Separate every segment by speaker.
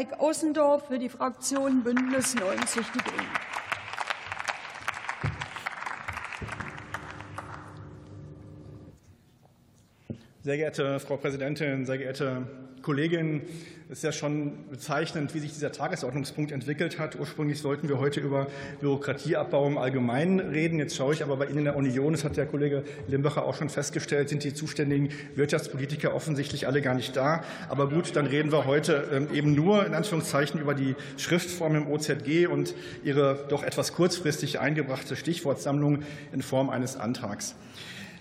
Speaker 1: Mike Ossendorf für die Fraktion Bündnis 90 Die Grünen.
Speaker 2: Sehr geehrte Frau Präsidentin, sehr geehrte Kolleginnen, es ist ja schon bezeichnend, wie sich dieser Tagesordnungspunkt entwickelt hat. Ursprünglich sollten wir heute über Bürokratieabbau im Allgemeinen reden. Jetzt schaue ich aber bei Ihnen in der Union, das hat der Kollege Limbacher auch schon festgestellt, sind die zuständigen Wirtschaftspolitiker offensichtlich alle gar nicht da. Aber gut, dann reden wir heute ähm, eben nur in Anführungszeichen über die Schriftform im OZG und ihre doch etwas kurzfristig eingebrachte Stichwortsammlung in Form eines Antrags.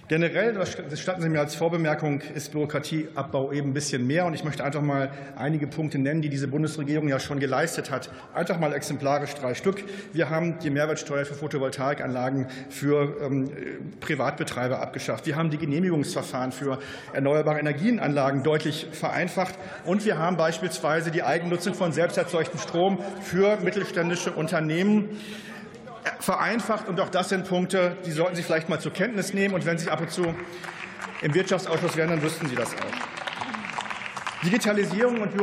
Speaker 2: Generell, das gestatten Sie mir als Vorbemerkung, ist Bürokratieabbau eben ein bisschen mehr. Und ich möchte einfach mal einige Punkte nennen, die diese Bundesregierung ja schon geleistet hat. Einfach mal exemplarisch drei Stück. Wir haben die Mehrwertsteuer für Photovoltaikanlagen für ähm, Privatbetreiber abgeschafft. Wir haben die Genehmigungsverfahren für erneuerbare Energienanlagen deutlich vereinfacht. Und wir haben beispielsweise die Eigennutzung von selbsterzeugtem Strom für mittelständische Unternehmen vereinfacht. Und auch das sind Punkte, die sollten Sie vielleicht mal zur Kenntnis nehmen. Und wenn Sie ab und zu im Wirtschaftsausschuss wären, dann wüssten Sie das auch. Digitalisierung und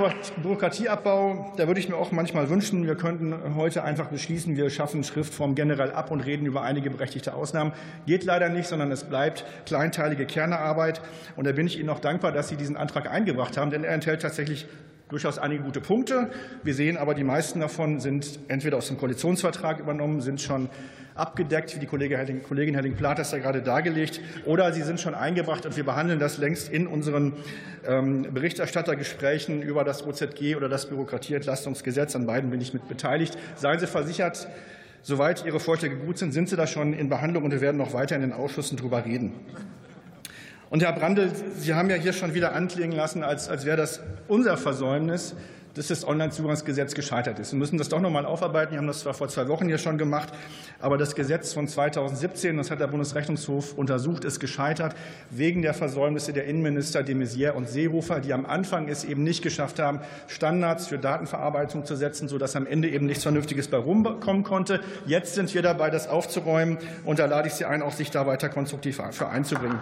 Speaker 2: Bürokratieabbau, da würde ich mir auch manchmal wünschen, wir könnten heute einfach beschließen, wir schaffen Schriftform generell ab und reden über einige berechtigte Ausnahmen. Geht leider nicht, sondern es bleibt kleinteilige Kernearbeit. Und da bin ich Ihnen auch dankbar, dass Sie diesen Antrag eingebracht haben, denn er enthält tatsächlich durchaus einige gute Punkte. Wir sehen aber, die meisten davon sind entweder aus dem Koalitionsvertrag übernommen, sind schon abgedeckt, wie die Kollegin Herrling-Plath das ja gerade dargelegt, oder sie sind schon eingebracht und wir behandeln das längst in unseren ähm, Berichterstattergesprächen über das OZG oder das Bürokratieentlastungsgesetz. An beiden bin ich mit beteiligt. Seien Sie versichert, soweit Ihre Vorschläge gut sind, sind sie da schon in Behandlung und wir werden noch weiter in den Ausschüssen darüber reden. Und Herr Brandl, Sie haben ja hier schon wieder anklingen lassen, als, als wäre das unser Versäumnis, dass das Onlinezugangsgesetz gescheitert ist. Wir müssen das doch noch mal aufarbeiten. Wir haben das zwar vor zwei Wochen hier schon gemacht, aber das Gesetz von 2017, das hat der Bundesrechnungshof untersucht, ist gescheitert wegen der Versäumnisse der Innenminister de Maizière und Seehofer, die am Anfang es eben nicht geschafft haben, Standards für Datenverarbeitung zu setzen, sodass am Ende eben nichts Vernünftiges bei rumkommen konnte. Jetzt sind wir dabei, das aufzuräumen, und da lade ich Sie ein, auch sich da weiter konstruktiv für einzubringen.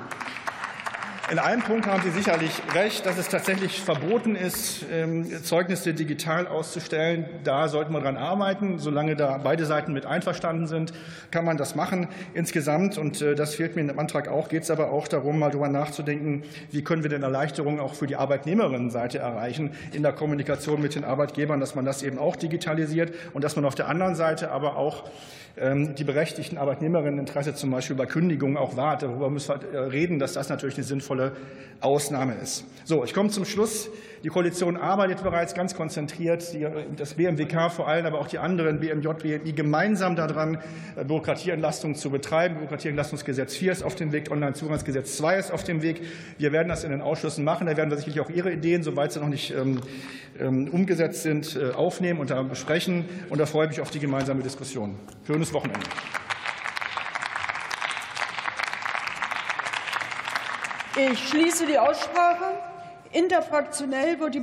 Speaker 2: In einem Punkt haben Sie sicherlich recht, dass es tatsächlich verboten ist, ähm, Zeugnisse digital auszustellen. Da sollten wir dran arbeiten. Solange da beide Seiten mit einverstanden sind, kann man das machen. Insgesamt, und äh, das fehlt mir in dem Antrag auch, geht es aber auch darum, mal darüber nachzudenken, wie können wir denn Erleichterungen auch für die Arbeitnehmerinnenseite erreichen in der Kommunikation mit den Arbeitgebern, dass man das eben auch digitalisiert und dass man auf der anderen Seite aber auch ähm, die berechtigten Arbeitnehmerinneninteresse zum Beispiel bei Kündigungen auch wahrt. Darüber müssen wir äh, reden, dass das natürlich eine sinnvolle Ausnahme ist. So, ich komme zum Schluss. Die Koalition arbeitet bereits ganz konzentriert, das BMWK vor allem, aber auch die anderen BMJ, BMI gemeinsam daran, äh, Bürokratieentlastung zu betreiben. Bürokratieentlastungsgesetz 4 ist auf dem Weg, Onlinezugangsgesetz 2 ist auf dem Weg. Wir werden das in den Ausschüssen machen. Da werden wir sicherlich auch Ihre Ideen, soweit sie noch nicht ähm, ähm, umgesetzt sind, äh, aufnehmen und da besprechen. Und da freue ich mich auf die gemeinsame Diskussion. Schönes Wochenende.
Speaker 1: Ich schließe die Aussprache. Interfraktionell wird die